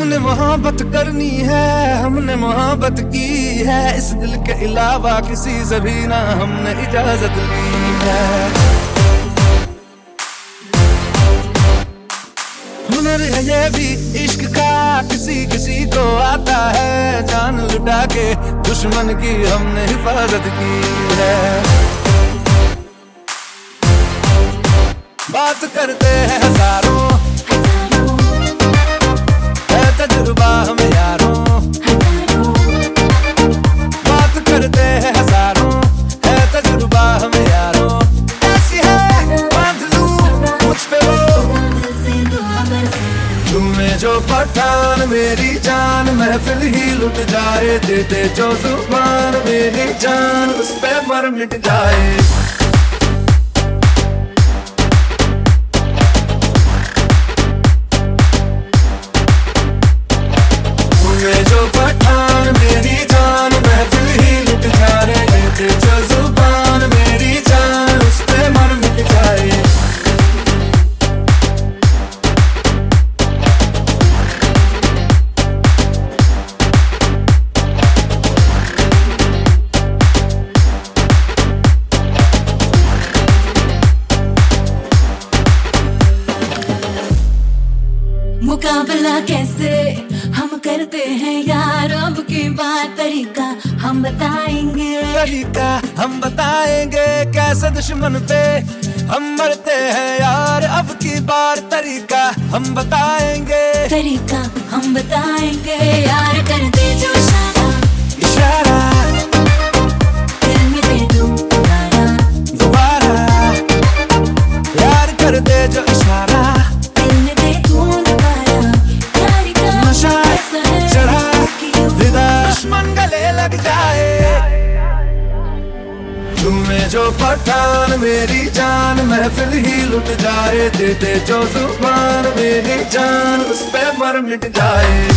मोहब्बत करनी है, हमने मोहब्बत की है। इस दिल के अलावा किसी से भी ना हमने इजाज़त ली है। हुनर है ये भी इश्क का, किसी किसी को आता है। जान लुटा के दुश्मन की हमने हिफाजत की है। बात करते हैं हज़ारों जो पठान, मेरी जान, महफिल ही लुट जाए। दे दे जो ज़ुबान, मेरी जान, उस पे पर मिट जाए। मुकाबला कैसे हम करते हैं यार? अब की बात तरीका हम बताएँगे। तरीका हम बताएँगे कैसे दुश्मन पे हम मरते हैं यार? अब की बार तरीका हम बताएँगे। तरीका हम बताएँगे। यार कर दे जो इशारा। इशारा। दिल में दे दूँ तुम्हारा दोबारा। यार कर दे जो इशारा। लग जाए। तुम्हें जो पठान, मेरी जान, महफिल ही लुट जाए। दे दे जो ज़ुबान, मेरी जान, उस पे मर मिट जाए।